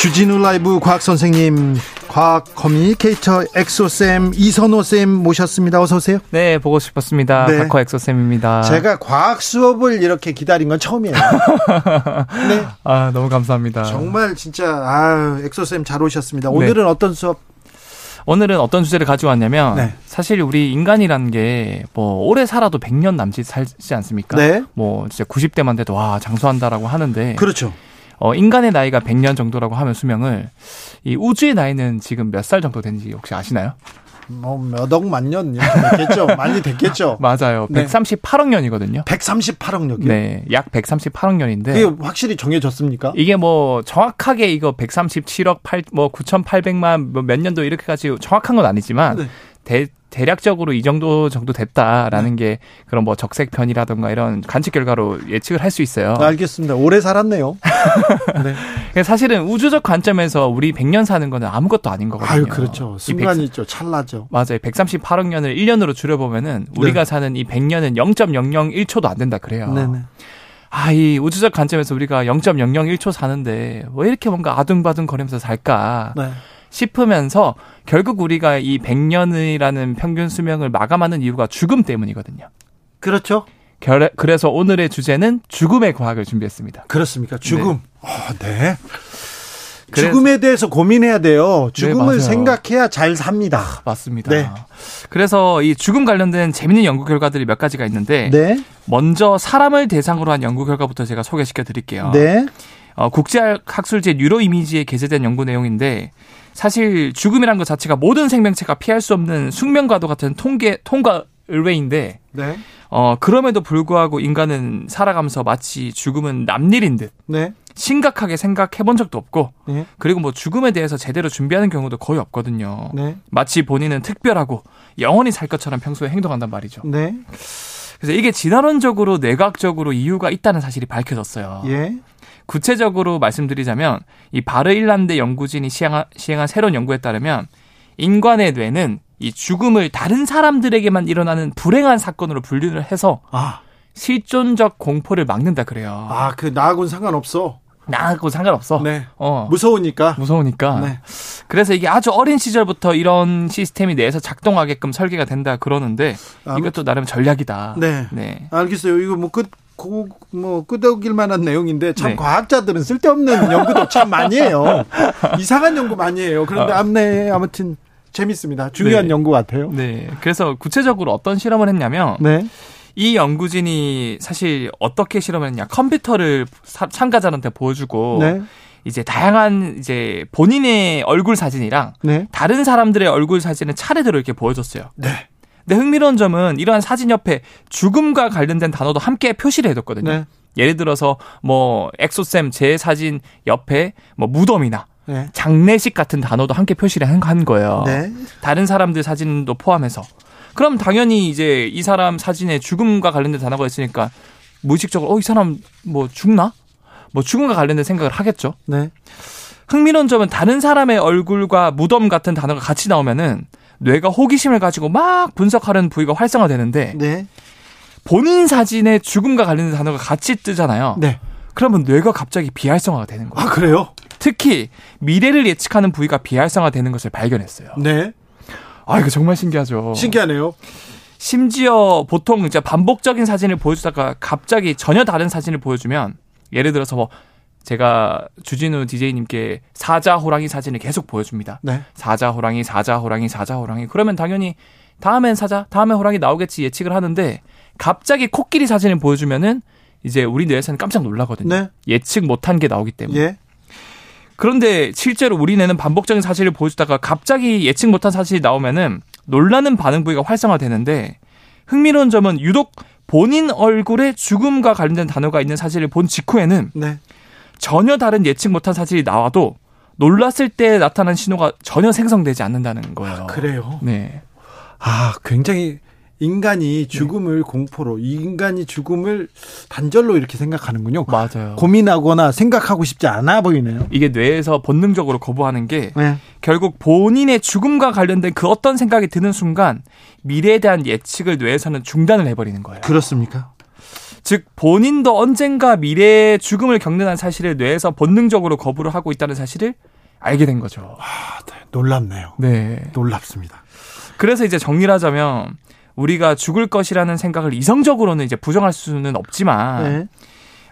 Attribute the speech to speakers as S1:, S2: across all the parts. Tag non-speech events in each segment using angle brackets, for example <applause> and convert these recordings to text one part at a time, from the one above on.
S1: 주진우 라이브 과학 선생님 과학 커뮤니케이터 엑소쌤 이선호쌤 모셨습니다. 어서 오세요.
S2: 네, 보고 싶었습니다. 네. 과커 엑소쌤입니다.
S1: 제가 과학 수업을 이렇게 기다린 건 처음이에요. <laughs>
S2: 네. 아, 너무 감사합니다.
S1: 정말 진짜 아, 엑소쌤 잘 오셨습니다. 오늘은 네. 어떤 수업
S2: 오늘은 어떤 주제를 가지고 왔냐면 네. 사실 우리 인간이라는 게 뭐 오래 살아도 100년 남짓 살지 않습니까? 네. 뭐 진짜 90대만 돼도 와 장수한다라고 하는데
S1: 그렇죠.
S2: 어 인간의 나이가 100년 정도라고 하면 수명을 이 우주의 나이는 지금 몇 살 정도 되는지 혹시 아시나요?
S1: 뭐 몇억 만년 됐겠죠. 많이 됐겠죠. <laughs>
S2: 맞아요. 네. 138억 년이거든요.
S1: 138억 년이요?
S2: 네. 약 138억 년인데
S1: 그게 확실히 정해졌습니까?
S2: 이게 뭐 정확하게 이거 137억 8, 뭐 9,800만 뭐몇 년도 이렇게까지 정확한 건 아니지만 네. 대, 대략적으로 이 정도 정도 됐다라는 네. 게 그런 뭐 적색 편이라든가 이런 관측 결과로 예측을 할 수 있어요.
S1: 알겠습니다. 오래 살았네요. <laughs>
S2: 네. 사실은 우주적 관점에서 우리 100년 사는 거는 아무것도 아닌 거거든요.
S1: 아유, 그렇죠. 순간이죠. 100, 찰나죠.
S2: 맞아요. 138억 년을 1년으로 줄여보면은 우리가 네. 사는 이 100년은 0.001초도 안 된다 그래요. 네네. 아, 이 우주적 관점에서 우리가 0.001초 사는데 왜 이렇게 뭔가 아둥바둥 거리면서 살까? 네. 싶으면서 결국 우리가 이 100년이라는 평균 수명을 마감하는 이유가 죽음 때문이거든요.
S1: 그렇죠.
S2: 그래서 오늘의 주제는 죽음의 과학을 준비했습니다.
S1: 그렇습니까? 죽음. 네. 어, 네. 죽음에 대해서 고민해야 돼요. 죽음을 네, 생각해야 잘 삽니다. 아,
S2: 맞습니다. 네. 그래서 이 죽음 관련된 재밌는 연구 결과들이 몇 가지가 있는데 네. 먼저 사람을 대상으로 한 연구 결과부터 제가 소개시켜 드릴게요. 네. 어, 국제학술지 뉴로 이미지에 게재된 연구 내용인데 사실 죽음이란 것 자체가 모든 생명체가 피할 수 없는 숙명과도 같은 통계 통과 의뢰인데 네. 어 그럼에도 불구하고 인간은 살아가면서 마치 죽음은 남일인 듯 네. 심각하게 생각해 본 적도 없고 네. 그리고 뭐 죽음에 대해서 제대로 준비하는 경우도 거의 없거든요. 네. 마치 본인은 특별하고 영원히 살 것처럼 평소에 행동한단 말이죠. 네. 그래서 이게 진화론적으로 뇌과학적으로 이유가 있다는 사실이 밝혀졌어요. 예. 구체적으로 말씀드리자면 이 바르일란드 연구진이 시행한, 시행한 새로운 연구에 따르면 인간의 뇌는 이 죽음을 다른 사람들에게만 일어나는 불행한 사건으로 분류를 해서 아. 실존적 공포를 막는다 그래요.
S1: 아, 그 나하고는 상관없어.
S2: 나하고 상관없어. 네.
S1: 어. 무서우니까.
S2: 무서우니까. 네. 그래서 이게 아주 어린 시절부터 이런 시스템이 뇌에서 작동하게끔 설계가 된다 그러는데 아, 이것도 나름 전략이다.
S1: 네. 네. 알겠어요. 이거 뭐 끝, 뭐 끄덕일 만한 내용인데 참 네. 과학자들은 쓸데없는 <laughs> 연구도 참 많이 해요. 이상한 연구 많이 해요. 그런데 아. 암내 아무튼 재밌습니다. 중요한 네. 연구 같아요.
S2: 네. 그래서 구체적으로 어떤 실험을 했냐면 네. 이 연구진이 사실 어떻게 실험을 했냐 컴퓨터를 사, 참가자한테 보여주고 네. 이제 다양한 이제 본인의 얼굴 사진이랑 네. 다른 사람들의 얼굴 사진을 차례대로 이렇게 보여줬어요. 네. 근데 흥미로운 점은 이러한 사진 옆에 죽음과 관련된 단어도 함께 표시를 해뒀거든요. 네. 예를 들어서 뭐 엑소쌤 제 사진 옆에 뭐 무덤이나 네. 장례식 같은 단어도 함께 표시를 한 거예요. 네. 다른 사람들 사진도 포함해서. 그럼 당연히 이제 이 사람 사진에 죽음과 관련된 단어가 있으니까 무의식적으로 어 이 사람 뭐 죽나? 뭐 죽음과 관련된 생각을 하겠죠. 네. 흥미로운 점은 다른 사람의 얼굴과 무덤 같은 단어가 같이 나오면은 뇌가 호기심을 가지고 막 분석하는 부위가 활성화되는데 네. 본인 사진에 죽음과 관련된 단어가 같이 뜨잖아요. 네. 그러면 뇌가 갑자기 비활성화가 되는 거예요.
S1: 아, 그래요?
S2: 특히 미래를 예측하는 부위가 비활성화되는 것을 발견했어요. 네. 아, 이거 정말 신기하죠.
S1: 신기하네요.
S2: 심지어 보통 이제 반복적인 사진을 보여주다가 갑자기 전혀 다른 사진을 보여주면 예를 들어서 뭐 제가 주진우 DJ님께 사자 호랑이 사진을 계속 보여줍니다. 네. 사자 호랑이 사자 호랑이 사자 호랑이 그러면 당연히 다음엔 사자 다음에 호랑이 나오겠지 예측을 하는데 갑자기 코끼리 사진을 보여주면은 이제 우리 뇌에서는 깜짝 놀라거든요. 네. 예측 못한 게 나오기 때문에. 예. 그런데 실제로 우리 뇌는 반복적인 사실을 보여주다가 갑자기 예측 못한 사실이 나오면은 놀라는 반응 부위가 활성화되는데 흥미로운 점은 유독 본인 얼굴에 죽음과 관련된 단어가 있는 사실을 본 직후에는 네. 전혀 다른 예측 못한 사실이 나와도 놀랐을 때 나타난 신호가 전혀 생성되지 않는다는 거예요.
S1: 아, 그래요?
S2: 네.
S1: 아, 굉장히 인간이 네. 죽음을 네. 공포로, 인간이 죽음을 단절로 이렇게 생각하는군요.
S2: 맞아요.
S1: 고민하거나 생각하고 싶지 않아 보이네요.
S2: 이게 뇌에서 본능적으로 거부하는 게 네. 결국 본인의 죽음과 관련된 그 어떤 생각이 드는 순간 미래에 대한 예측을 뇌에서는 중단을 해버리는 거예요.
S1: 그렇습니까?
S2: 즉 본인도 언젠가 미래의 죽음을 겪는 사실을 뇌에서 본능적으로 거부를 하고 있다는 사실을 알게 된 거죠.
S1: 아, 네. 놀랍네요.
S2: 네.
S1: 놀랍습니다.
S2: 그래서 이제 정리를 하자면 우리가 죽을 것이라는 생각을 이성적으로는 이제 부정할 수는 없지만 네.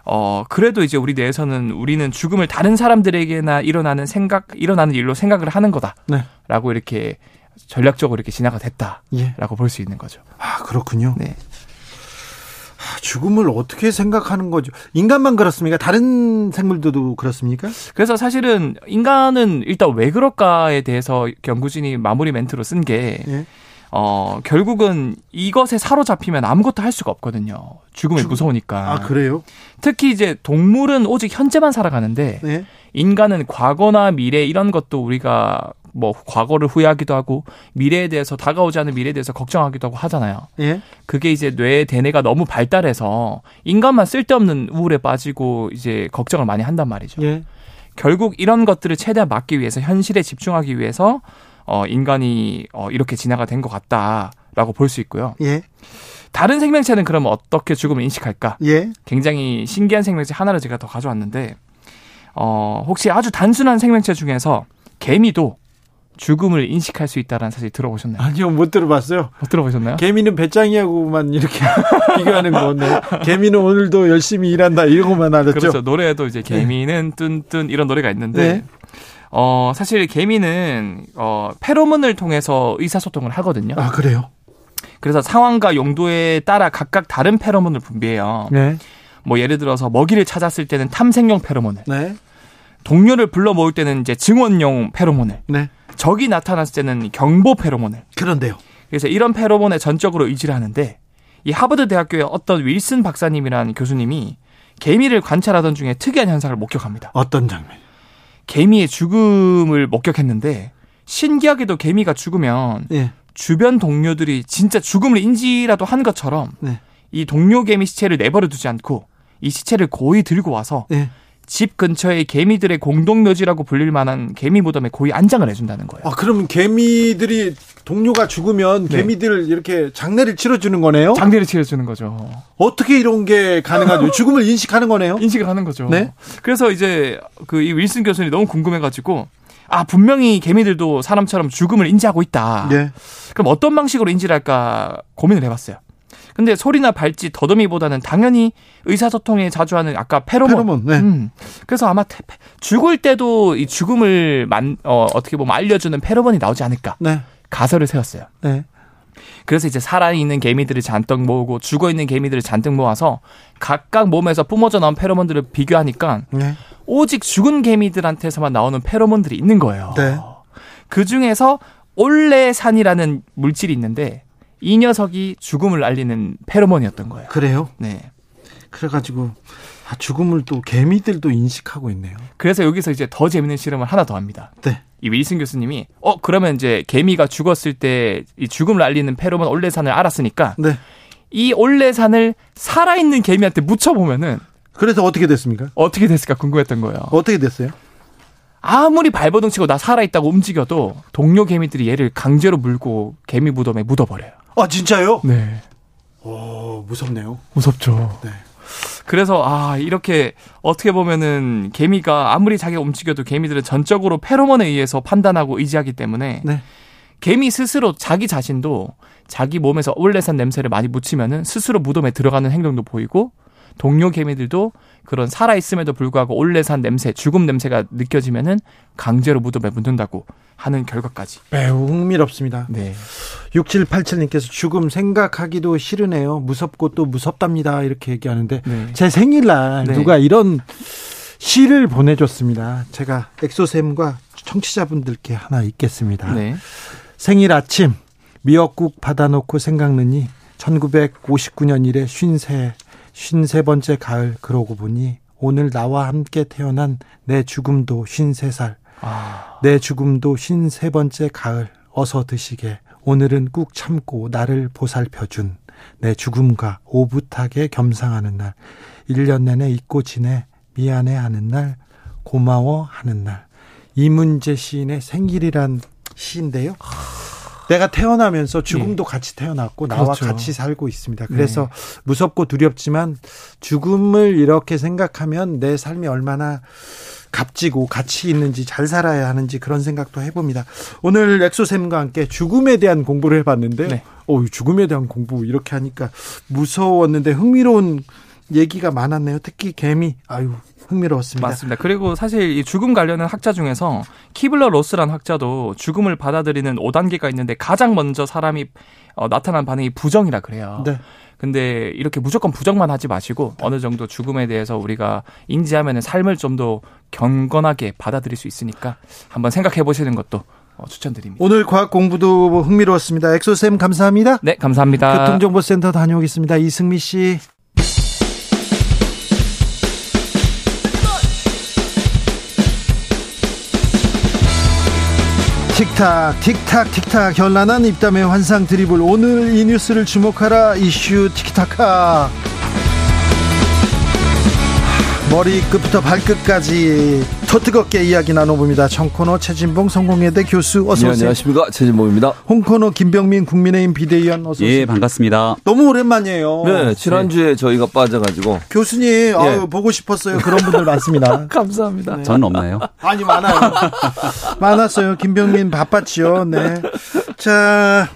S2: 어 그래도 이제 우리 뇌에서는 우리는 죽음을 다른 사람들에게나 일어나는 생각 일어나는 일로 생각을 하는 거다라고 네. 이렇게 전략적으로 이렇게 진화가 됐다라고 예. 볼수 있는 거죠.
S1: 아 그렇군요. 네. 죽음을 어떻게 생각하는 거죠? 인간만 그렇습니까? 다른 생물들도 그렇습니까?
S2: 그래서 사실은 인간은 일단 왜 그럴까에 대해서 연구진이 마무리 멘트로 쓴게 예? 어, 결국은 이것에 사로잡히면 아무것도 할 수가 없거든요. 죽음이 죽... 무서우니까.
S1: 아, 그래요?
S2: 특히 이제 동물은 오직 현재만 살아가는데 네? 인간은 과거나 미래 이런 것도 우리가 뭐 과거를 후회하기도 하고 미래에 대해서 다가오지 않은 미래에 대해서 걱정하기도 하고 하잖아요. 예? 그게 이제 뇌의 대뇌가 너무 발달해서 인간만 쓸데없는 우울에 빠지고 이제 걱정을 많이 한단 말이죠. 예? 결국 이런 것들을 최대한 막기 위해서 현실에 집중하기 위해서 어, 인간이 어, 이렇게 진화가 된 것 같다라고 볼 수 있고요. 예. 다른 생명체는 그러면 어떻게 죽음을 인식할까? 예. 굉장히 신기한 생명체 하나를 제가 더 가져왔는데, 어, 혹시 아주 단순한 생명체 중에서 개미도 죽음을 인식할 수 있다는 사실 들어보셨나요?
S1: 아니요, 못 들어봤어요.
S2: 못 들어보셨나요?
S1: 개미는 배짱이하고만 이렇게 <laughs> 비교하는 건데, 개미는 오늘도 열심히 일한다 이러고만 알았죠.
S2: 그렇죠. 노래에도 이제 개미는 뚠뚠 이런 노래가 있는데, 네. 어, 사실 개미는 어, 페로몬을 통해서 의사소통을 하거든요.
S1: 아, 그래요?
S2: 그래서 상황과 용도에 따라 각각 다른 페로몬을 분비해요. 네. 뭐 예를 들어서 먹이를 찾았을 때는 탐색용 페로몬을. 네. 동료를 불러 모을 때는 이제 증원용 페로몬을. 네. 적이 나타났을 때는 경보 페로몬을.
S1: 그런데요.
S2: 그래서 이런 페로몬에 전적으로 의지를 하는데 이 하버드 대학교의 어떤 윌슨 박사님이라는 교수님이 개미를 관찰하던 중에 특이한 현상을 목격합니다.
S1: 어떤 장면?
S2: 개미의 죽음을 목격했는데 신기하게도 개미가 죽으면 예. 주변 동료들이 진짜 죽음을 인지라도 한 것처럼 네. 이 동료 개미 시체를 내버려 두지 않고 이 시체를 고이 들고 와서 예. 집 근처에 개미들의 공동묘지라고 불릴 만한 개미 무덤에 고이 안장을 해준다는 거예요.
S1: 아, 그러면 개미들이 동료가 죽으면 네. 개미들 이렇게 장례를 치러주는 거네요?
S2: 장례를 치러주는 거죠.
S1: 어떻게 이런 게 가능하죠? 죽음을 인식하는 거네요?
S2: 인식을 하는 거죠. 네. 그래서 이제 그 이 윌슨 교수님이 너무 궁금해가지고 아 분명히 개미들도 사람처럼 죽음을 인지하고 있다. 네. 그럼 어떤 방식으로 인지를 할까 고민을 해봤어요. 근데 소리나 발짓, 더듬이보다는 당연히 의사소통에 자주 하는 아까 페로몬. 페로몬 네. 음. 그래서 아마 태, 죽을 때도 이 죽음을 만, 어, 어떻게 보면 알려주는 페로몬이 나오지 않을까. 네. 가설을 세웠어요. 네. 그래서 이제 살아있는 개미들을 잔뜩 모으고 죽어있는 개미들을 잔뜩 모아서 각각 몸에서 뿜어져 나온 페로몬들을 비교하니까 네. 오직 죽은 개미들한테서만 나오는 페로몬들이 있는 거예요. 네. 그 중에서 올레산이라는 물질이 있는데 이 녀석이 죽음을 알리는 페로몬이었던 거예요.
S1: 그래요? 네. 그래가지고 아, 죽음을 또 개미들도 인식하고 있네요.
S2: 그래서 여기서 이제 더 재밌는 실험을 하나 더 합니다. 네. 이 윌슨 교수님이 어 그러면 이제 개미가 죽었을 때 이 죽음을 알리는 페로몬 올레산을 알았으니까 네. 이 올레산을 살아있는 개미한테 묻혀보면은
S1: 그래서 어떻게 됐습니까?
S2: 어떻게 됐을까 궁금했던 거예요.
S1: 어떻게 됐어요?
S2: 아무리 발버둥 치고 나 살아있다고 움직여도 동료 개미들이 얘를 강제로 물고 개미 무덤에 묻어버려요.
S1: 아 진짜요?
S2: 네.
S1: 오 무섭네요.
S2: 무섭죠. 네. 그래서 아 이렇게 어떻게 보면은 개미가 아무리 자기가 움직여도 개미들은 전적으로 페로몬에 의해서 판단하고 의지하기 때문에 네. 개미 스스로 자기 자신도 자기 몸에서 올레산 냄새를 많이 묻히면은 스스로 무덤에 들어가는 행동도 보이고 동료 개미들도 그런 살아있음에도 불구하고 올레산 냄새, 죽음 냄새가 느껴지면은 강제로 무덤에 묻는다고 하는 결과까지.
S1: 매우 흥미롭습니다. 네. 6787님께서 죽음 생각하기도 싫으네요. 무섭고 또 무섭답니다. 이렇게 얘기하는데 네. 제 생일날 네. 누가 이런 시를 보내줬습니다. 제가 엑소샘과 청취자분들께 하나 읽겠습니다. 네. 생일 아침 미역국 받아놓고 생각느니 1959년 이래 쉰세 쉰세 번째 가을 그러고 보니 오늘 나와 함께 태어난 내 죽음도 쉰세 살. 아. 내 죽음도 신세 번째 가을. 어서 드시게. 오늘은 꾹 참고 나를 보살펴준 내 죽음과 오붓하게 겸상하는 날. 1년 내내 잊고 지내 미안해하는 날. 고마워하는 날. 이문재 시인의 생일이란 시인데요. 내가 태어나면서 죽음도 네. 같이 태어났고 나와 그렇죠. 같이 살고 있습니다. 그래서 네. 무섭고 두렵지만 죽음을 이렇게 생각하면 내 삶이 얼마나 값지고 가치 있는지 잘 살아야 하는지 그런 생각도 해봅니다. 오늘 엑소쌤과 함께 죽음에 대한 공부를 해봤는데요. 네. 오, 죽음에 대한 공부 이렇게 하니까 무서웠는데 흥미로운 얘기가 많았네요. 특히 개미. 아유, 흥미로웠습니다.
S2: 맞습니다. 그리고 사실 이 죽음 관련한 학자 중에서 키블러 로스란 학자도 죽음을 받아들이는 5단계가 있는데 가장 먼저 사람이 어, 나타난 반응이 부정이라 그래요. 네. 근데 이렇게 무조건 부정만 하지 마시고 어느 정도 죽음에 대해서 우리가 인지하면 삶을 좀 더 경건하게 받아들일 수 있으니까 한번 생각해 보시는 것도 어, 추천드립니다.
S1: 오늘 과학 공부도 흥미로웠습니다. 엑소쌤 감사합니다.
S2: 네, 감사합니다.
S1: 교통정보센터 다녀오겠습니다. 이승미 씨. 틱탁 틱탁 틱탁 현란한 입담의 환상 드리블. 오늘 이 뉴스를 주목하라. 이슈 틱타카 머리끝부터 발끝까지 더 뜨겁게 이야기 나눠봅니다. 청코너 최진봉 성공회대 교수 어서 오세요.
S3: 네, 안녕하십니까 최진봉입니다.
S1: 홍코너 김병민 국민의힘 비대위원 어서 오세요.
S4: 예 반갑습니다.
S1: 너무 오랜만이에요.
S3: 네 지난주에 네. 저희가 빠져가지고
S1: 교수님 예. 아유, 보고 싶었어요. 그런 분들 많습니다. <laughs>
S2: 감사합니다.
S4: 네. 저는 없나요?
S1: 아니 많아요. 많았어요. 김병민 바빴지요. 네. 자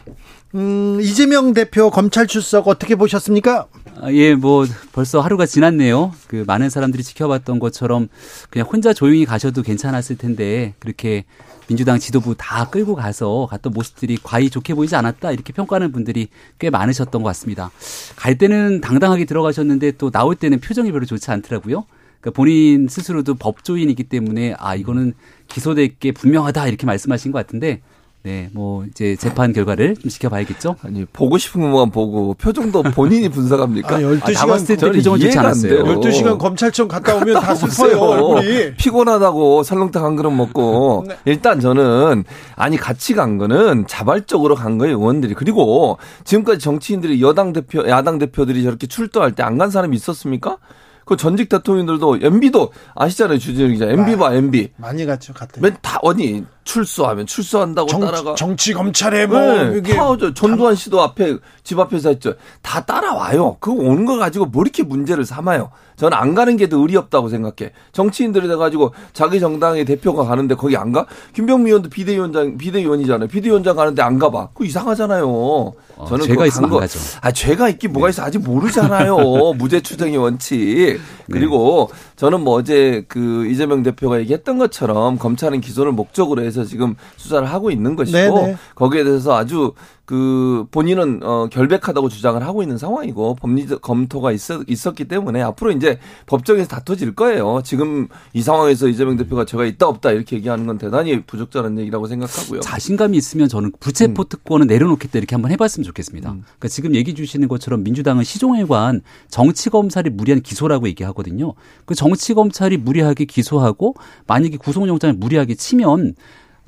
S1: 음, 이재명 대표 검찰 출석 어떻게 보셨습니까?
S4: 아, 예, 뭐 벌써 하루가 지났네요. 그 많은 사람들이 지켜봤던 것처럼 그냥 혼자 조용히 가셔도 괜찮았을 텐데 그렇게 민주당 지도부 다 끌고 가서 갔던 모습들이 과히 좋게 보이지 않았다 이렇게 평가하는 분들이 꽤 많으셨던 것 같습니다. 갈 때는 당당하게 들어가셨는데 또 나올 때는 표정이 별로 좋지 않더라고요. 그러니까 본인 스스로도 법조인이기 때문에 아 이거는 기소될 게 분명하다 이렇게 말씀하신 것 같은데 네, 뭐 이제 재판 결과를 좀 지켜봐야겠죠.
S3: 아니 보고 싶은 것만 보고 표정도 본인이 분석합니까? 아,
S1: 12시간
S4: 아, 표정은 좋지 않았어요.
S1: 12시간 검찰청 갔다 오면 다 슬퍼요, 얼굴이.
S3: 피곤하다고 설렁탕 한 그릇 먹고 네. 일단 저는 아니 같이 간 거는 자발적으로 간 거예요, 의원들이. 그리고 지금까지 정치인들이 여당 대표, 야당 대표들이 저렇게 출두할 때 안 간 사람이 있었습니까? 그 전직 대통령들도 MB도 아시잖아요, 주진우 기자. MB 봐, MB.
S1: 많이 갔죠, 갔대.
S3: 맨다 어디 출소하면 출소한다고
S1: 정,
S3: 따라가.
S1: 정치 검찰에 뭐 네,
S3: 이게 전두환 씨도 앞에 집 앞에서 했죠. 다 따라와요. 그거 오는 거 가지고 뭐 이렇게 문제를 삼아요. 저는 안 가는 게 더 의리 없다고 생각해. 정치인들이 돼 가지고 자기 정당의 대표가 가는데 거기 안 가? 김병미 의원도 비대위원장 비대위원이잖아요. 비대위원장 가는데 안 가 봐. 그거 이상하잖아요.
S4: 어, 저는 죄가 있으면 거, 안 가죠.
S3: 아 죄가 있긴 뭐가 있어 아직 모르잖아요. <laughs> 무죄 추정의 원칙. 네. 그리고 저는 뭐 어제 그 이재명 대표가 얘기했던 것처럼 검찰은 기소를 목적으로 해서 지금 수사를 하고 있는 것이고 네네. 네. 거기에 대해서 아주 그 본인은 어 결백하다고 주장을 하고 있는 상황이고 법리적 검토가 있었, 있었기 때문에 앞으로 이제 법정에서 다퉈질 거예요. 지금 이 상황에서 이재명 대표가 제가 있다 없다 이렇게 얘기하는 건 대단히 부적절한 얘기라고 생각하고요.
S4: 자신감이 있으면 저는 특권은 음. 내려놓겠다 이렇게 한번 해봤으면 좋겠습니다. 음. 그러니까 지금 얘기 주시는 것처럼 민주당은 시종에 관한 정치 검찰이 무리한 기소라고 얘기하거든요. 그 정치 검찰이 무리하게 기소하고 만약에 구속영장을 무리하게 치면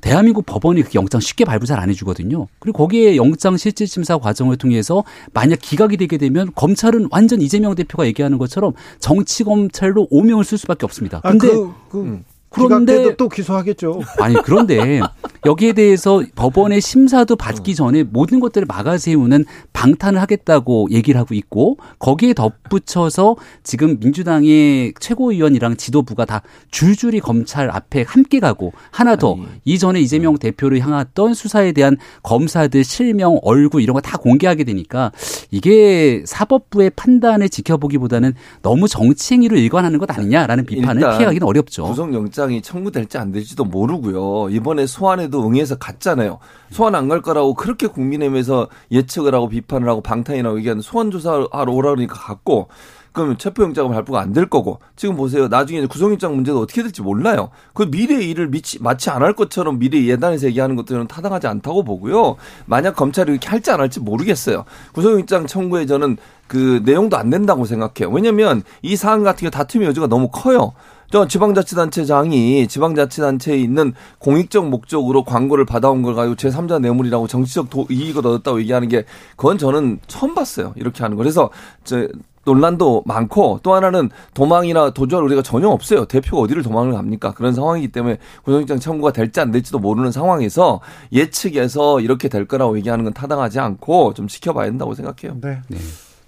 S4: 대한민국 법원이 그 영장 쉽게 발부 잘 안 해주거든요. 그리고 거기에 영장 실질 심사 과정을 통해서 만약 기각이 되게 되면 검찰은 완전 이재명 대표가 얘기하는 것처럼 정치 검찰로 오명을 쓸 수밖에 없습니다.
S1: 아, 근데 아, 그, 그, 음. 그런데 또 기소하겠죠.
S4: 아니 그런데 여기에 대해서 법원의 심사도 받기 전에 모든 것들을 막아세우는 방탄을 하겠다고 얘기를 하고 있고 거기에 덧붙여서 지금 민주당의 최고위원이랑 지도부가 다 줄줄이 검찰 앞에 함께 가고 하나 더 아니, 이전에 이재명 대표를 향했던 수사에 대한 검사들 실명 얼굴 이런 거 다 공개하게 되니까 이게 사법부의 판단을 지켜보기보다는 너무 정치 행위로 일관하는 것 아니냐라는 비판을 피하기는 어렵죠.
S3: 구속영장 이 청구될지 안 될지도 모르고요. 이번에 소환에 때도 응해서 갔잖아요. 소환 안 갈 거라고 그렇게 국민의힘에서 예측을 하고 비판을 하고 방탄이라고 얘기하는 소환 조사하러 오라 그러니까 갔고 그러면 체포영장은 발부가 안 될 거고 지금 보세요. 나중에 구속영장 문제도 어떻게 될지 몰라요. 그 미래의 일을 미치, 마치 안 할 것처럼 미래 예단에서 얘기하는 것들은 타당하지 않다고 보고요. 만약 검찰이 이렇게 할지 안 할지 모르겠어요. 구속영장 청구에 저는 그 내용도 안 된다고 생각해요. 왜냐하면 이 사안 같은 게 다툼의 여지가 너무 커요. 저 지방자치단체장이 지방자치단체에 있는 공익적 목적으로 광고를 받아온 걸 가지고 제3자 뇌물이라고 정치적 도, 이익을 얻었다고 얘기하는 게 그건 저는 처음 봤어요. 이렇게 하는 거. 그래서 저 논란도 많고 또 하나는 도망이나 도주할 우리가 전혀 없어요. 대표가 어디를 도망을 갑니까? 그런 상황이기 때문에 구속영장 청구가 될지 안 될지도 모르는 상황에서 예측해서 이렇게 될 거라고 얘기하는 건 타당하지 않고 좀 지켜봐야 된다고 생각해요. 네. 네.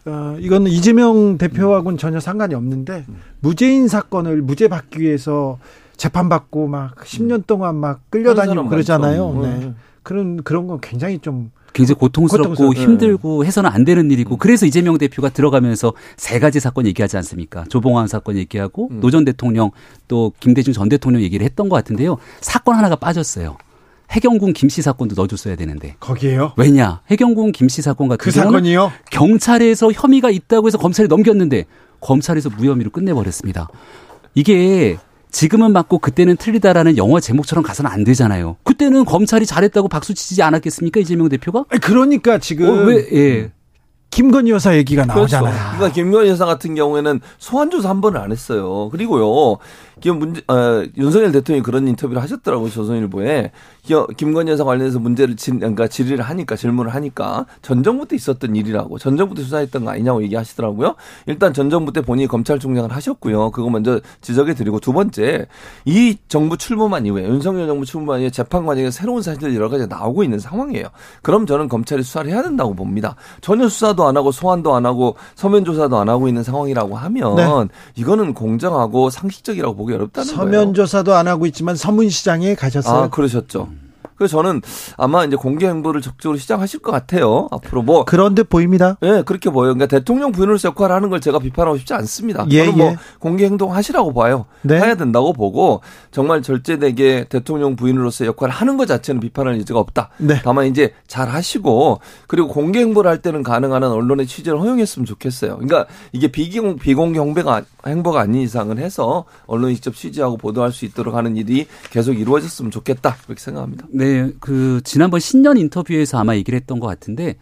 S1: 어, 이건 이재명 대표하고는 전혀 상관이 없는데 무죄인 사건을 무죄 받기 위해서 재판받고 막 10년 동안 막 끌려다니고 그러잖아요. 네. 네. 그런 그런 건 굉장히 좀
S4: 굉장히 고통스럽고 고통스럽, 힘들고 네. 해서는 안 되는 일이고 그래서 이재명 대표가 들어가면서 세 가지 사건 얘기하지 않습니까? 조봉환 사건 얘기하고 음. 노전 대통령 또 김대중 전 대통령 얘기를 했던 것 같은데요. 사건 하나가 빠졌어요. 해경군 김씨 사건도 넣어줬어야 되는데.
S1: 거기에요?
S4: 왜냐? 해경군 김씨 사건 같은
S1: 그 사건이요?
S4: 경찰에서 혐의가 있다고 해서 검찰에 넘겼는데 검찰에서 무혐의로 끝내버렸습니다. 이게 지금은 맞고 그때는 틀리다라는 영화 제목처럼 가서는 안 되잖아요. 그때는 검찰이 잘했다고 박수 치지 않았겠습니까 이재명 대표가?
S1: 그러니까 지금 어, 왜 예. 김건희 여사 얘기가. 나오잖아요.
S3: 그렇죠. 그러니까 김건희 여사 같은 경우에는 소환 조사 한 번을 안 했어요. 그리고요. 김 문제 어, 윤석열 대통령이 그런 인터뷰를 하셨더라고요. 조선일보에. 김건희 여사 관련해서 문제를 진, 그러니까 질의를 하니까 질문을 하니까 전 정부 때 있었던 일이라고 전 정부 때 수사했던 거 아니냐고 얘기하시더라고요. 일단 전 정부 때 본인이 검찰총장을 하셨고요. 그거 먼저 지적해 드리고 두 번째 이 정부 출범한 이후에 윤석열 정부 출범한 이후에 재판 과정에 새로운 사실들이 여러 가지 나오고 있는 상황이에요. 그럼 저는 검찰이 수사를 해야 된다고 봅니다. 전혀 수사도 안 하고 소환도 안 하고 서면 조사도 안 하고 있는 상황이라고 하면 네. 이거는 공정하고 상식적이라고 보기 어렵다는
S1: 서면 거예요. 서면 조사도 안 하고 있지만 서문시장에 가셨어요.
S3: 아, 그러셨죠. 그래서 저는 아마 이제 공개 행보를 적극적으로 시작하실 것 같아요. 앞으로 뭐
S1: 그런데 보입니다.
S3: 예, 네, 그렇게 보여요. 그러니까 대통령 부인으로서 역할을 하는 걸 제가 비판하고 싶지 않습니다. 예, 저는 뭐 예. 공개 행동 하시라고 봐요. 네. 해야 된다고 보고 정말 절제되게 대통령 부인으로서 역할을 하는 것 자체는 비판할 여지가 없다. 네. 다만 이제 잘 하시고 그리고 공개 행보를 할 때는 가능한 한 언론의 취재를 허용했으면 좋겠어요. 그러니까 이게 비공 비공개 행보가 행보가 아닌 이상은 해서 언론이 직접 취재하고 보도할 수 있도록 하는 일이 계속 이루어졌으면 좋겠다. 그렇게 생각합니다.
S4: 네. 네, 그 지난번 신년 인터뷰에서 아마 얘기를 했던 것 같은데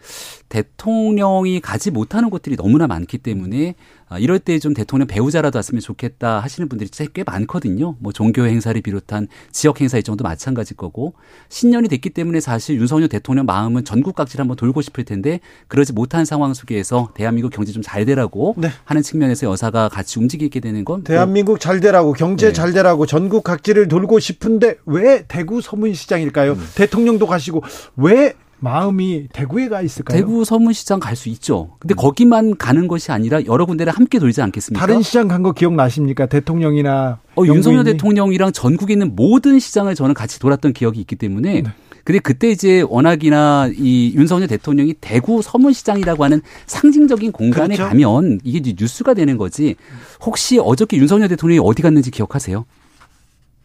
S4: 대통령이 가지 못하는 곳들이 너무나 많기 때문에 아, 이럴 때 좀 대통령 배우자라도 왔으면 좋겠다 하시는 분들이 꽤 많거든요. 뭐 종교 행사를 비롯한 지역 행사 일정도 마찬가지일 거고 신년이 됐기 때문에 사실 윤석열 대통령 마음은 전국 각지를 한번 돌고 싶을 텐데 그러지 못한 상황 속에서 대한민국 경제 좀 잘 되라고 네. 하는 측면에서 여사가 같이 움직이게 되는 건뭐
S1: 대한민국 잘 되라고 경제 네. 잘 되라고 전국 각지를 돌고 싶은데 왜 대구 서문시장일까요? 음. 대통령도 가시고 왜 마음이 대구에 가 있을까요?
S4: 대구 서문시장 갈 수 있죠. 근데 음. 거기만 가는 것이 아니라 여러 군데를 함께 돌지 않겠습니까?
S1: 다른 시장 간 거 기억나십니까? 대통령이나
S4: 어, 윤석열 대통령이랑 전국에 있는 모든 시장을 저는 같이 돌았던 기억이 있기 때문에 네. 근데 그때 이제 워낙이나 이 윤석열 대통령이 대구 서문시장이라고 하는 상징적인 공간에 그렇죠? 가면 이게 뉴스가 되는 거지. 혹시 어저께 윤석열 대통령이 어디 갔는지 기억하세요?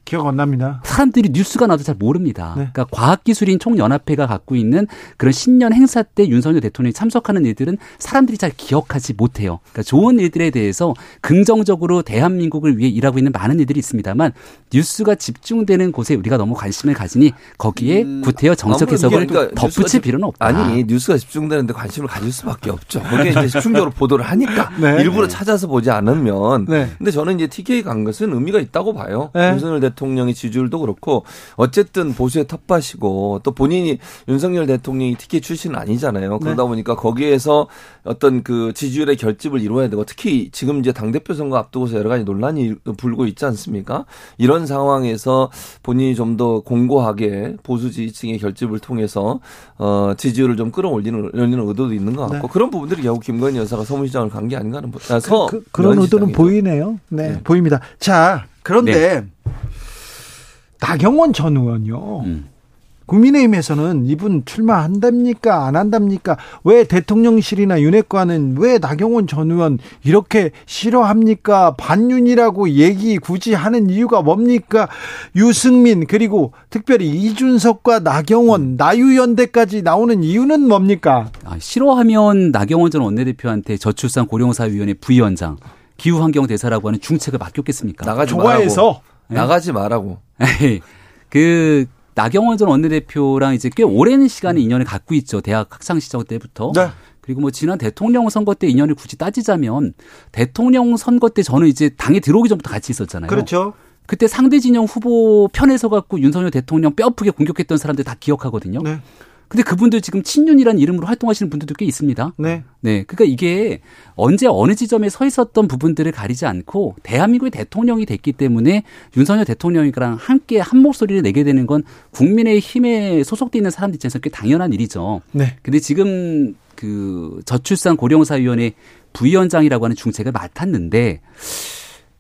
S1: 기억 안 납니다.
S4: 사람들이 뉴스가 나도 잘 모릅니다. 네. 그러니까 과학기술인 총연합회가 갖고 있는 그런 신년 행사 때 윤석열 대통령이 참석하는 일들은 사람들이 잘 기억하지 못해요. 그러니까 좋은 일들에 대해서 긍정적으로 대한민국을 위해 일하고 있는 많은 일들이 있습니다만 뉴스가 집중되는 곳에 우리가 너무 관심을 가지니 거기에 음, 구태여 정책 해석을 그러니까 덧붙일 필요는 없다.
S3: 아니 뉴스가 집중되는데 관심을 가질 수밖에 없죠. 거기에 이제 <laughs> 집중적으로 보도를 하니까 <laughs> 네. 일부러 찾아서 보지 않으면. 네. 근데 저는 이제 TK 간 것은 의미가 있다고 봐요. 네. 윤석열 대통령 대통령의 지지율도 그렇고 어쨌든 보수의 텃밭이고 또 본인이 윤석열 대통령이 특히 출신은 아니잖아요. 그러다 네. 보니까 거기에서 어떤 그 지지율의 결집을 이루어야 되고 특히 지금 이제 당대표 선거 앞두고서 여러 가지 논란이 불고 있지 않습니까? 이런 상황에서 본인이 좀 더 공고하게 보수 지지층의 결집을 통해서 어 지지율을 좀 끌어올리는 올리는 의도도 있는 것 같고 네. 그런 부분들이 결국 김건희 여사가 서문시장을 간 게 아닌가 하는 아, 서
S1: 그, 그, 런 의도는 보이네요. 네, 네, 보입니다. 자, 그런데 네. 나경원 전 의원요. 음. 국민의힘에서는 이분 출마한답니까 안 한답니까? 왜 대통령실이나 윤핵관은 왜 나경원 전 의원 이렇게 싫어합니까? 반윤이라고 얘기 굳이 하는 이유가 뭡니까? 유승민 그리고 특별히 이준석과 나경원 음. 나유연대까지 나오는 이유는 뭡니까?
S4: 아, 싫어하면 나경원 전 원내대표한테 저출산 고령사위원회 부위원장 기후환경대사라고 하는 중책을 맡겼겠습니까?
S3: 나가지 좋아해서 네? 나가지 말라고.
S4: 그 나경원 전 원내대표랑 이제 꽤 오랜 시간의 인연을 갖고 있죠. 대학 학창 시절 때부터. 네. 그리고 뭐 지난 대통령 선거 때 인연을 굳이 따지자면 대통령 선거 때 저는 이제 당에 들어오기 전부터 같이 있었잖아요.
S1: 그렇죠.
S4: 그때 상대 진영 후보 편에서 갖고 윤석열 대통령 뼈아프게 공격했던 사람들 다 기억하거든요. 네. 근데 그분들 지금 친윤이라는 이름으로 활동하시는 분들도 꽤 있습니다. 네. 네. 그러니까 이게 언제 어느 지점에 서 있었던 부분들을 가리지 않고 대한민국의 대통령이 됐기 때문에 윤석열 대통령이랑 함께 한 목소리를 내게 되는 건 국민의 힘에 소속돼 있는 사람들 입장에서 꽤 당연한 일이죠. 네. 근데 지금 그 저출산 고령사위원회 부위원장이라고 하는 중책을 맡았는데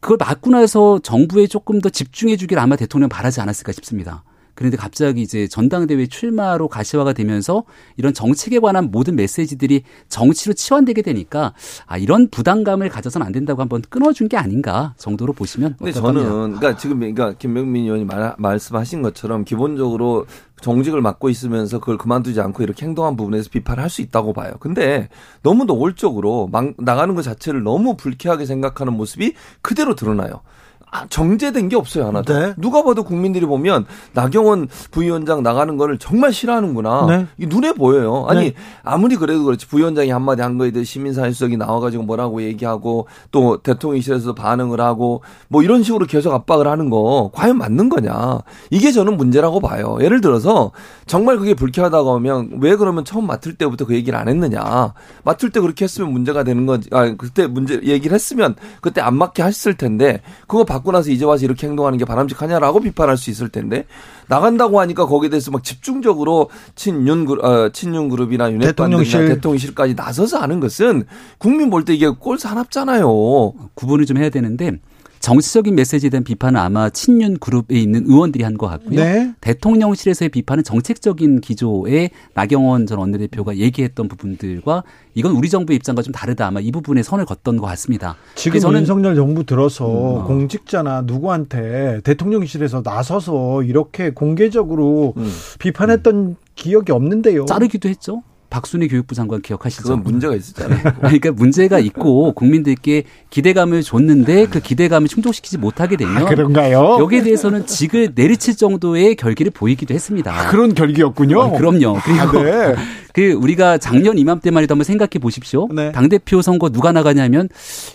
S4: 그걸 맡고 나서 정부에 조금 더 집중해 주길 아마 대통령 바라지 않았을까 싶습니다. 그런데 갑자기 이제 전당대회 출마로 가시화가 되면서 이런 정책에 관한 모든 메시지들이 정치로 치환되게 되니까 아 이런 부담감을 가져서는 안 된다고 한번 끊어준 게 아닌가 정도로 보시면
S3: 근데 저는 그러니까 지금 그러니까 김명민 의원이 말, 말씀하신 것처럼 기본적으로 정직을 맡고 있으면서 그걸 그만두지 않고 이렇게 행동한 부분에서 비판을 할 수 있다고 봐요. 근데 너무 노골적으로 막 나가는 것 자체를 너무 불쾌하게 생각하는 모습이 그대로 드러나요. 아, 정제된 게 없어요 하나도. 네. 누가 봐도 국민들이 보면 나경원 부위원장 나가는 거를 정말 싫어하는구나. 네. 이 눈에 보여요. 아니 네. 아무리 그래도 그렇지 부위원장이 한마디 한 거에 대해 시민사회수석이 나와가지고 뭐라고 얘기하고 또 대통령실에서 반응을 하고 뭐 이런 식으로 계속 압박을 하는 거 과연 맞는 거냐. 이게 저는 문제라고 봐요. 예를 들어서 정말 그게 불쾌하다고 하면 왜 그러면 처음 맡을 때부터 그 얘기를 안 했느냐. 맡을 때 그렇게 했으면 문제가 되는 거지. 아 그때 문제 얘기를 했으면 그때 안 맞게 했을 텐데 그거 받고 나서 이제 와서 이렇게 행동하는 게 바람직하냐라고 비판할 수 있을 텐데 나간다고 하니까 거기에 대해서 막 집중적으로 친윤 그룹, 어, 친윤 그룹이나 윤핵관들이나 대통령실. 까지 나서서 하는 것은 국민 볼 때 이게 꼴 사납잖아요.
S4: 구분을 좀 해야 되는데 정치적인 메시지에 대한 비판은 아마 친윤 그룹에 있는 의원들이 한 것 같고요. 네. 대통령실에서의 비판은 정책적인 기조에 나경원 전 원내대표가 얘기했던 부분들과 이건 우리 정부의 입장과 좀 다르다. 아마 이 부분에 선을 걷던 것 같습니다.
S1: 지금 저는 윤석열 정부 들어서 음. 공직자나 누구한테 대통령실에서 나서서 이렇게 공개적으로 음. 비판했던 음. 기억이 없는데요.
S4: 자르기도 했죠. 박순희 교육부 장관 기억하시죠?
S3: 그건 문제가 있었잖아요. <laughs>
S4: 그러니까 문제가 있고 국민들께 기대감을 줬는데 그 기대감을 충족시키지 못하게 되면 아,
S1: 그런가요?
S4: 여기에 대해서는 직을 내리칠 정도의 결기를 보이기도 했습니다.
S1: 아, 그런 결기였군요.
S4: 아, 그럼요. 그리고 아, 네. 그 우리가 작년 이맘때만 해도 한번 생각해 보십시오. 네. 당 대표 선거 누가 나가냐면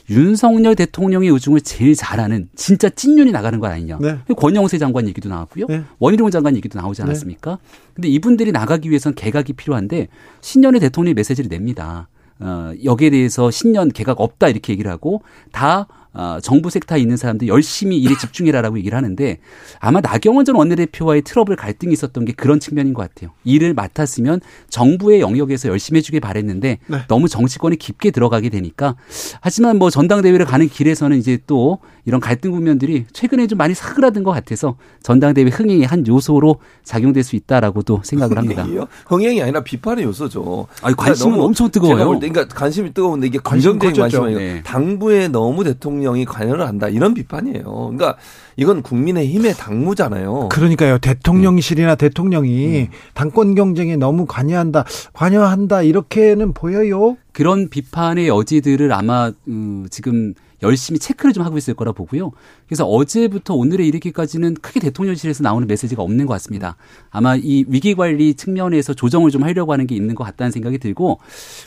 S4: 윤석열 대통령의 우중을 제일 잘하는 진짜 찐윤이 나가는 거 아니냐. 네. 권영세 장관 얘기도 나왔고요. 네. 원희룡 장관 얘기도 나오지 네. 않았습니까? 근데 이분들이 나가기 위해서는 개각이 필요한데 신년의 대통령이 메시지를 냅니다. 어, 여기에 대해서 신년 개각 없다 이렇게 얘기를 하고 다 어, 정부 섹터에 있는 사람들 열심히 일에 집중해라라고 얘기를 하는데 아마 나경원 전 원내대표와의 트러블 갈등이 있었던 게 그런 측면인 것 같아요. 일을 맡았으면 정부의 영역에서 열심히 해주길 바랬는데 네. 너무 정치권이 깊게 들어가게 되니까 하지만 뭐 전당대회를 가는 길에서는 이제 또 이런 갈등 국면들이 최근에 좀 많이 사그라든 것 같아서 전당대회 흥행의 한 요소로 작용될 수 있다라고도 생각을 합니다. <laughs>
S3: 흥행이 아니라 비판의 요소죠.
S4: 아니, 관심은 엄청 뜨거워요.
S3: 그러니까 관심이 뜨거운데 이게 관심적인 관심이에요. 네. 당부에 너무 대통령이 관여를 한다 이런 비판이에요. 그러니까 이건 국민의힘의 당무잖아요.
S1: 그러니까요. 대통령실이나 대통령이 음. 당권 경쟁에 너무 관여한다, 관여한다 이렇게는 보여요.
S4: 그런 비판의 여지들을 아마 음, 지금 열심히 체크를 좀 하고 있을 거라 보고요. 그래서 어제부터 오늘에 이르기까지는 크게 대통령실에서 나오는 메시지가 없는 것 같습니다. 아마 이 위기 관리 측면에서 조정을 좀 하려고 하는 게 있는 것 같다는 생각이 들고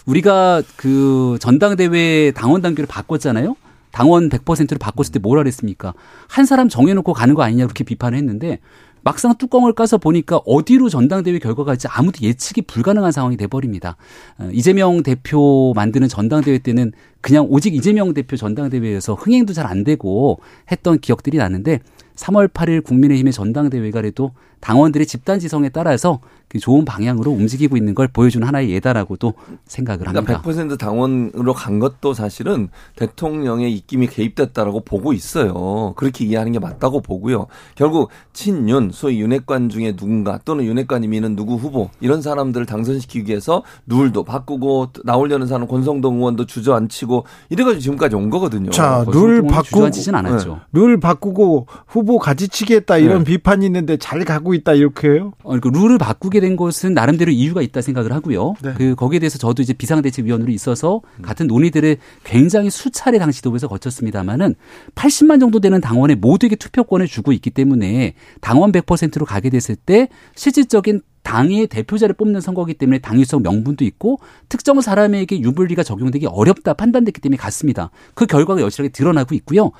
S4: 우리가 그 전당대회 당원 단계를 바꿨잖아요. 당원 100%를 바꿨을 때 뭐라 그랬습니까? 한 사람 정해놓고 가는 거 아니냐 그렇게 비판을 했는데 막상 뚜껑을 까서 보니까 어디로 전당대회 결과가 갈지 아무도 예측이 불가능한 상황이 돼버립니다. 어, 이재명 대표 만드는 전당대회 때는 그냥 오직 이재명 대표 전당대회에서 흥행도 잘 안 되고 했던 기억들이 나는데 3월 8일 국민의힘의 전당대회가 그래도 당원들의 집단 지성에 따라서 그 좋은 방향으로 움직이고 있는 걸 보여주는 하나의 예다라고도 생각을
S3: 합니다. 그러니까 100% 당원으로 간 것도 사실은 대통령의 입김이 개입됐다라고 보고 있어요. 그렇게 이해하는 게 맞다고 보고요. 결국 친윤, 소위 윤핵관 중에 누군가 또는 윤핵관이 미는 누구 후보 이런 사람들을 당선시키기 위해서 룰도 바꾸고 나오려는 사람 권성동 의원도 주저앉히고 이래가지고 지금까지 온 거거든요.
S1: 자, 룰 바꾸고
S4: 주저앉히진 않았죠. 네.
S1: 룰 바꾸고 후보 가지치기 했다 이런 네. 비판이 있는데 잘 가고 있다 이렇게요?
S4: 어, 그러니까 룰을 바꾸게 된 것은 나름대로 이유가 있다 생각을 하고요. 네. 그 거기에 대해서 저도 이제 비상대책위원으로 있어서 같은 논의들을 굉장히 수차례 당시 도에서 거쳤습니다마는 80만 정도 되는 당원에 모두에게 투표권을 주고 있기 때문에 당원 100%로 가게 됐을 때 실질적인 당의 대표자를 뽑는 선거기 때문에 당위성 명분도 있고 특정 사람에게 유불리가 적용되기 어렵다 판단됐기 때문에 갔습니다. 그 결과가 여실하게 드러나고 있고요.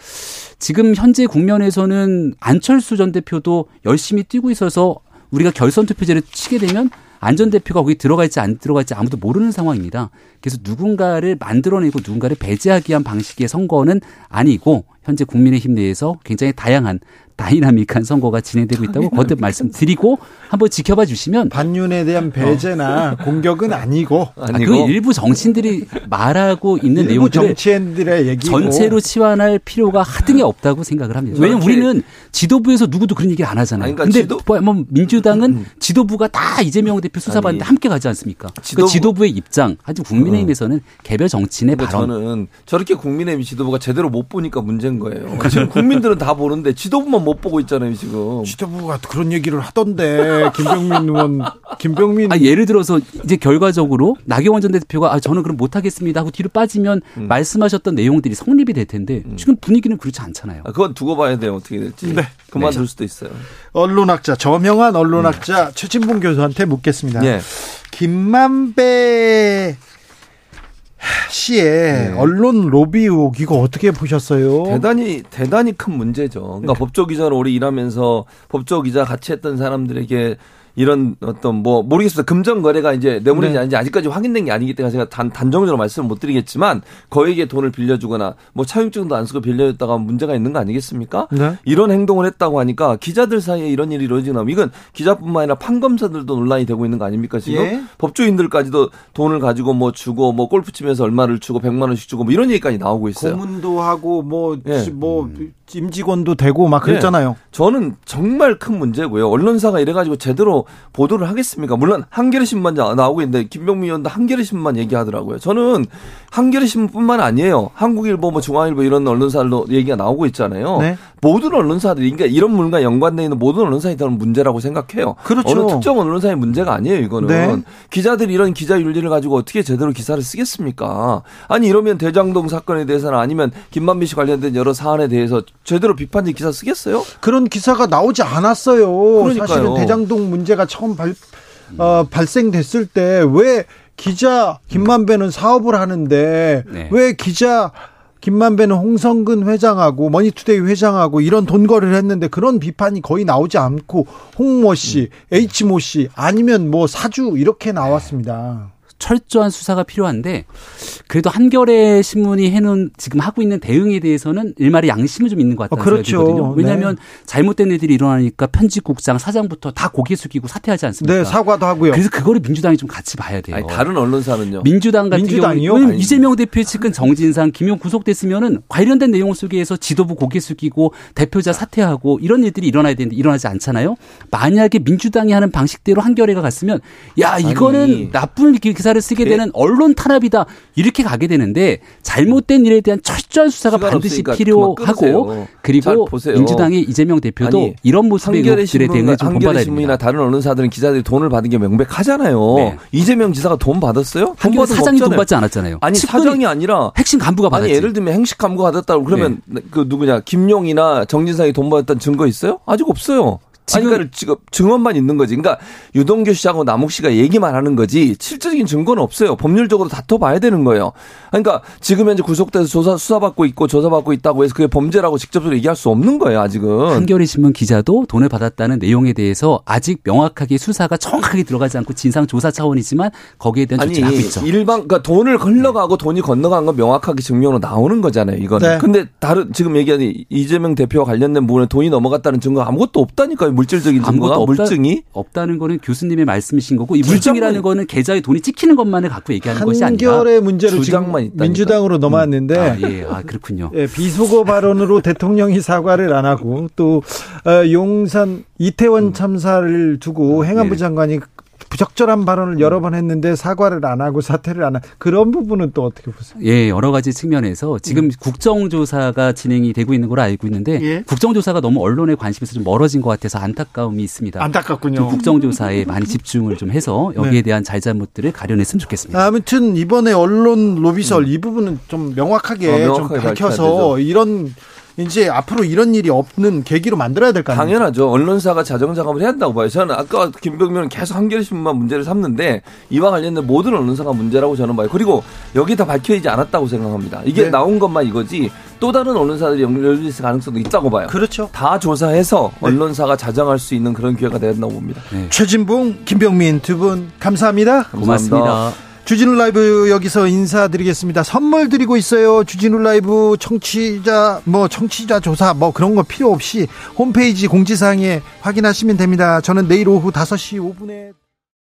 S4: 지금 현재 국면에서는 안철수 전 대표도 열심히 뛰고 있어서 우리가 결선 투표제를 치게 되면 안 전 대표가 거기 들어갈지 안 들어갈지 아무도 모르는 상황입니다. 그래서 누군가를 만들어내고 누군가를 배제하기 위한 방식의 선거는 아니고 현재 국민의힘 내에서 굉장히 다양한 다이나믹한 선거가 진행되고 있다고 거듭 말씀드리고 한번 지켜봐 주시면
S1: 반윤에 대한 배제나 어. 공격은 아니고
S4: 아, 그 일부 정치인들이 말하고 있는
S1: 일부
S4: 내용들을
S1: 정치인들의 얘기
S4: 전체로 치환할 필요가 하등에 없다고 생각을 합니다. 왜냐하면 우리는 지도부에서 누구도 그런 얘기를 안 하잖아요. 그러니까 근데 지도... 뭐 민주당은 음. 지도부가 다 이재명 대표 수사받는데 함께 가지 않습니까? 그 지도부... 그 지도부의 입장, 하여튼 국민의힘에서는 개별 정치인의 발언.
S3: 저는 저렇게 국민의힘 지도부가 제대로 못 보니까 문제인 거예요. 지금 국민들은 다 보는데 지도부만 못 보고 있잖아요, 지금.
S1: 지도부가 그런 얘기를 하던데 김병민 의원, 김병민.
S4: 아, 예를 들어서 이제 결과적으로 나경원 전 대표가 아 저는 그럼 못 하겠습니다 하고 뒤로 빠지면 음. 말씀하셨던 내용들이 성립이 될 텐데 음. 지금 분위기는 그렇지 않잖아요.
S3: 아, 그건 두고 봐야 돼요, 어떻게 될지. 네. 그만둘 네. 수도 있어요.
S1: 언론학자 저명한 언론학자 네. 최진봉 교수한테 묻겠습니다. 네. 김만배 씨의 네. 언론 로비 의혹 이거 어떻게 보셨어요?
S3: 대단히 대단히 큰 문제죠. 그러니까 네. 법조 기자로 오래 일하면서 법조 기자 같이 했던 사람들에게 이런 어떤 뭐 모르겠습니다. 금전 거래가 이제 뇌물인지 네. 아닌지 아직까지 확인된 게 아니기 때문에 제가 단 단정적으로 말씀을 못 드리겠지만 거액의 돈을 빌려주거나 뭐 차용증도 안 쓰고 빌려줬다가 문제가 있는 거 아니겠습니까? 네. 이런 행동을 했다고 하니까 기자들 사이에 이런 일이 이루어지나 이건 기자뿐만 아니라 판검사들도 논란이 되고 있는 거 아닙니까 지금 예. 법조인들까지도 돈을 가지고 뭐 주고 뭐 골프 치면서 얼마를 주고 백만 원씩 주고 뭐 이런 얘기까지 나오고 있어요.
S1: 고문도 하고 뭐뭐 예. 뭐 음. 임직원도 되고 막 그랬잖아요. 네.
S3: 저는 정말 큰 문제고요. 언론사가 이래가지고 제대로 보도를 하겠습니까? 물론 한겨레 신문 나오고 있는데 김병민 의원도 한겨레 신문만 얘기하더라고요. 저는 한겨레 신문뿐만 아니에요. 한국일보, 뭐 중앙일보 이런 언론사들도 얘기가 나오고 있잖아요. 네. 모든 언론사들이 그러니까 이런 물과 연관돼 있는 모든 언론사에 대한 문제라고 생각해요. 그렇죠. 어느 특정 언론사의 문제가 아니에요. 이거는 네. 기자들이 이런 기자 윤리를 가지고 어떻게 제대로 기사를 쓰겠습니까? 아니 이러면 대장동 사건에 대해서는 아니면 김만비 씨 관련된 여러 사안에 대해서 제대로 비판지 기사 쓰겠어요?
S1: 그런 기사가 나오지 않았어요. 그러니까요. 사실은 대장동 문제가 처음 발, 어, 발생됐을 때 왜 기자 김만배는 사업을 하는데 네. 왜 기자 김만배는 홍성근 회장하고 머니투데이 회장하고 이런 돈거래를 했는데 그런 비판이 거의 나오지 않고 홍모 씨, 음. H모 씨 아니면 뭐 사주 이렇게 나왔습니다.
S4: 철저한 수사가 필요한데 그래도 한겨레 신문이 해놓은 지금 하고 있는 대응에 대해서는 일말의 양심은 좀 있는 것 같다는 어, 그렇죠. 생각이 들거든요. 왜냐하면 네. 잘못된 일들이 일어나니까 편집국장 사장부터 다 고개 숙이고 사퇴하지 않습니까?
S1: 네, 사과도 하고요.
S4: 그래서 그거를 민주당이 좀 같이 봐야 돼요.
S3: 아니, 다른 언론사는요?
S4: 민주당 같은 경우는 이재명 대표의 측근 정진상, 김용 구속됐으면은 관련된 내용 속에서 지도부 고개 숙이고 대표자 사퇴하고 이런 일들이 일어나야 되는데 일어나지 않잖아요. 만약에 민주당이 하는 방식대로 한겨레가 갔으면 야 이거는 아니. 나쁜 기사를 쓰게 네. 되는 언론 탄압이다 이렇게 가게 되는데 잘못된 일에 대한 철저한 수사가 반드시 필요하고 그리고 민주당의 이재명 대표도 아니, 이런 모습의 의혹들에 대응을 좀 본받아야
S3: 됩니다. 다른 언론사들은 기자들이 돈을 받은 게 명백하잖아요. 네. 이재명 지사가 돈 받았어요?
S4: 돈 사장이 돈 받지 않았잖아요.
S3: 아니 사장이 아니라
S4: 핵심 간부가 받았지.
S3: 아니 예를 들면 핵심 간부가 받았다고 그러면 네. 그 누구냐 김용이나 정진상이 돈 받았다는 증거 있어요? 아직 없어요. 지금 그러니까 지금 증언만 있는 거지. 그러니까 유동규 씨하고 남욱 씨가 얘기만 하는 거지 실질적인 증거는 없어요. 법률적으로 다퉈봐야 되는 거예요. 그러니까 지금 현재 구속돼서 조사 수사받고 있고 조사받고 있다고 해서 그게 범죄라고 직접적으로 얘기할 수 없는 거예요. 아직은.
S4: 한겨레 신문 기자도 돈을 받았다는 내용에 대해서 아직 명확하게 수사가 정확하게 들어가지 않고 진상 조사 차원이지만 거기에 대한 조치를 하고 있죠.
S3: 일반 그러니까 돈을 흘러가고 네. 돈이 건너간 건 명확하게 증명으로 나오는 거잖아요. 이거는. 네. 근데 다른 지금 얘기하는 이재명 대표와 관련된 부분에 돈이 넘어갔다는 증거 아무것도 없다니까요. 물질적인 증거가 없다, 물증이
S4: 없다는 거는 교수님의 말씀이신 거고 이 물증이라는 거는 계좌에 돈이 찍히는 것만을 갖고 얘기하는 것이 아니라
S1: 한결의 문제로 주장만 있다. 민주당으로 넘어왔는데 음.
S4: 아, 예. 아, 그렇군요.
S1: 예, 비속어 발언으로 대통령이 사과를 안 하고 또 어, 용산 이태원 음. 참사를 두고 행안부 네. 장관이 부적절한 발언을 여러 번 했는데 사과를 안 하고 사퇴를 안 한 그런 부분은 또 어떻게 보세요?
S4: 예, 여러 가지 측면에서 지금 음. 국정조사가 진행이 되고 있는 걸로 알고 있는데 예? 국정조사가 너무 언론의 관심에서 좀 멀어진 것 같아서 안타까움이 있습니다.
S1: 안타깝군요.
S4: 국정조사에 많이 집중을 좀 해서 여기에 네. 대한 잘잘못들을 가려냈으면 좋겠습니다.
S1: 아무튼 이번에 언론 로비설 음. 이 부분은 좀 명확하게, 어, 명확하게 좀 밝혀서 이런 이제 앞으로 이런 일이 없는 계기로 만들어야 될 거 아니에요?
S3: 당연하죠. 언론사가 자정 작업을 해야 한다고 봐요. 저는 아까 김병민은 계속 한겨레신문만 문제를 삼는데 이와 관련된 모든 언론사가 문제라고 저는 봐요. 그리고 여기 다 밝혀지지 않았다고 생각합니다. 이게 네. 나온 것만 이거지 또 다른 언론사들이 연결 있을 가능성도 있다고 봐요.
S1: 그렇죠.
S3: 다 조사해서 네. 언론사가 자정할 수 있는 그런 기회가 된다고 봅니다.
S1: 네. 최진봉, 김병민 두 분 감사합니다.
S4: 고맙습니다. 고맙습니다.
S1: 주진우 라이브 여기서 인사드리겠습니다. 선물 드리고 있어요. 주진우 라이브 청취자 뭐 청취자 조사 뭐 그런 거 필요 없이 홈페이지 공지사항에 확인하시면 됩니다. 저는 내일 오후 5시 5분에